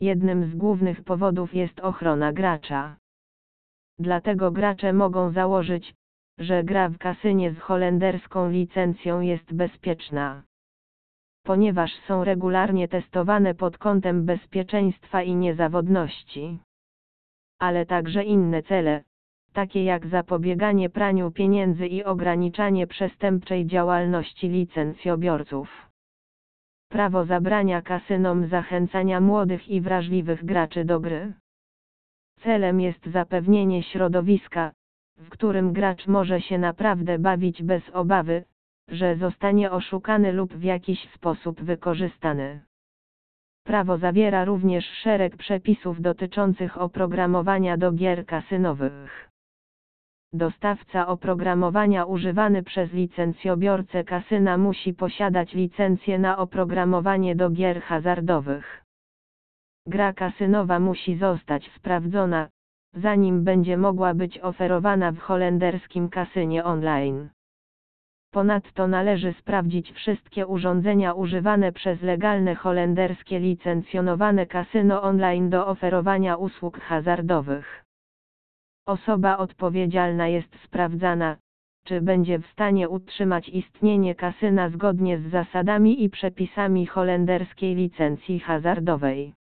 Jednym z głównych powodów jest ochrona gracza. Dlatego gracze mogą założyć, że gra w kasynie z holenderską licencją jest bezpieczna. Ponieważ są regularnie testowane pod kątem bezpieczeństwa i niezawodności. Ale także inne cele, takie jak zapobieganie praniu pieniędzy i ograniczanie przestępczej działalności licencjobiorców. Prawo zabrania kasynom zachęcania młodych i wrażliwych graczy do gry. Celem jest zapewnienie środowiska, w którym gracz może się naprawdę bawić bez obawy, że zostanie oszukany lub w jakiś sposób wykorzystany. Prawo zawiera również szereg przepisów dotyczących oprogramowania do gier kasynowych. Dostawca oprogramowania używany przez licencjobiorcę kasyna musi posiadać licencję na oprogramowanie do gier hazardowych. Gra kasynowa musi zostać sprawdzona, zanim będzie mogła być oferowana w holenderskim kasynie online. Ponadto należy sprawdzić wszystkie urządzenia używane przez legalne holenderskie licencjonowane kasyno online do oferowania usług hazardowych. Osoba odpowiedzialna jest sprawdzana, czy będzie w stanie utrzymać istnienie kasyna zgodnie z zasadami i przepisami holenderskiej licencji hazardowej.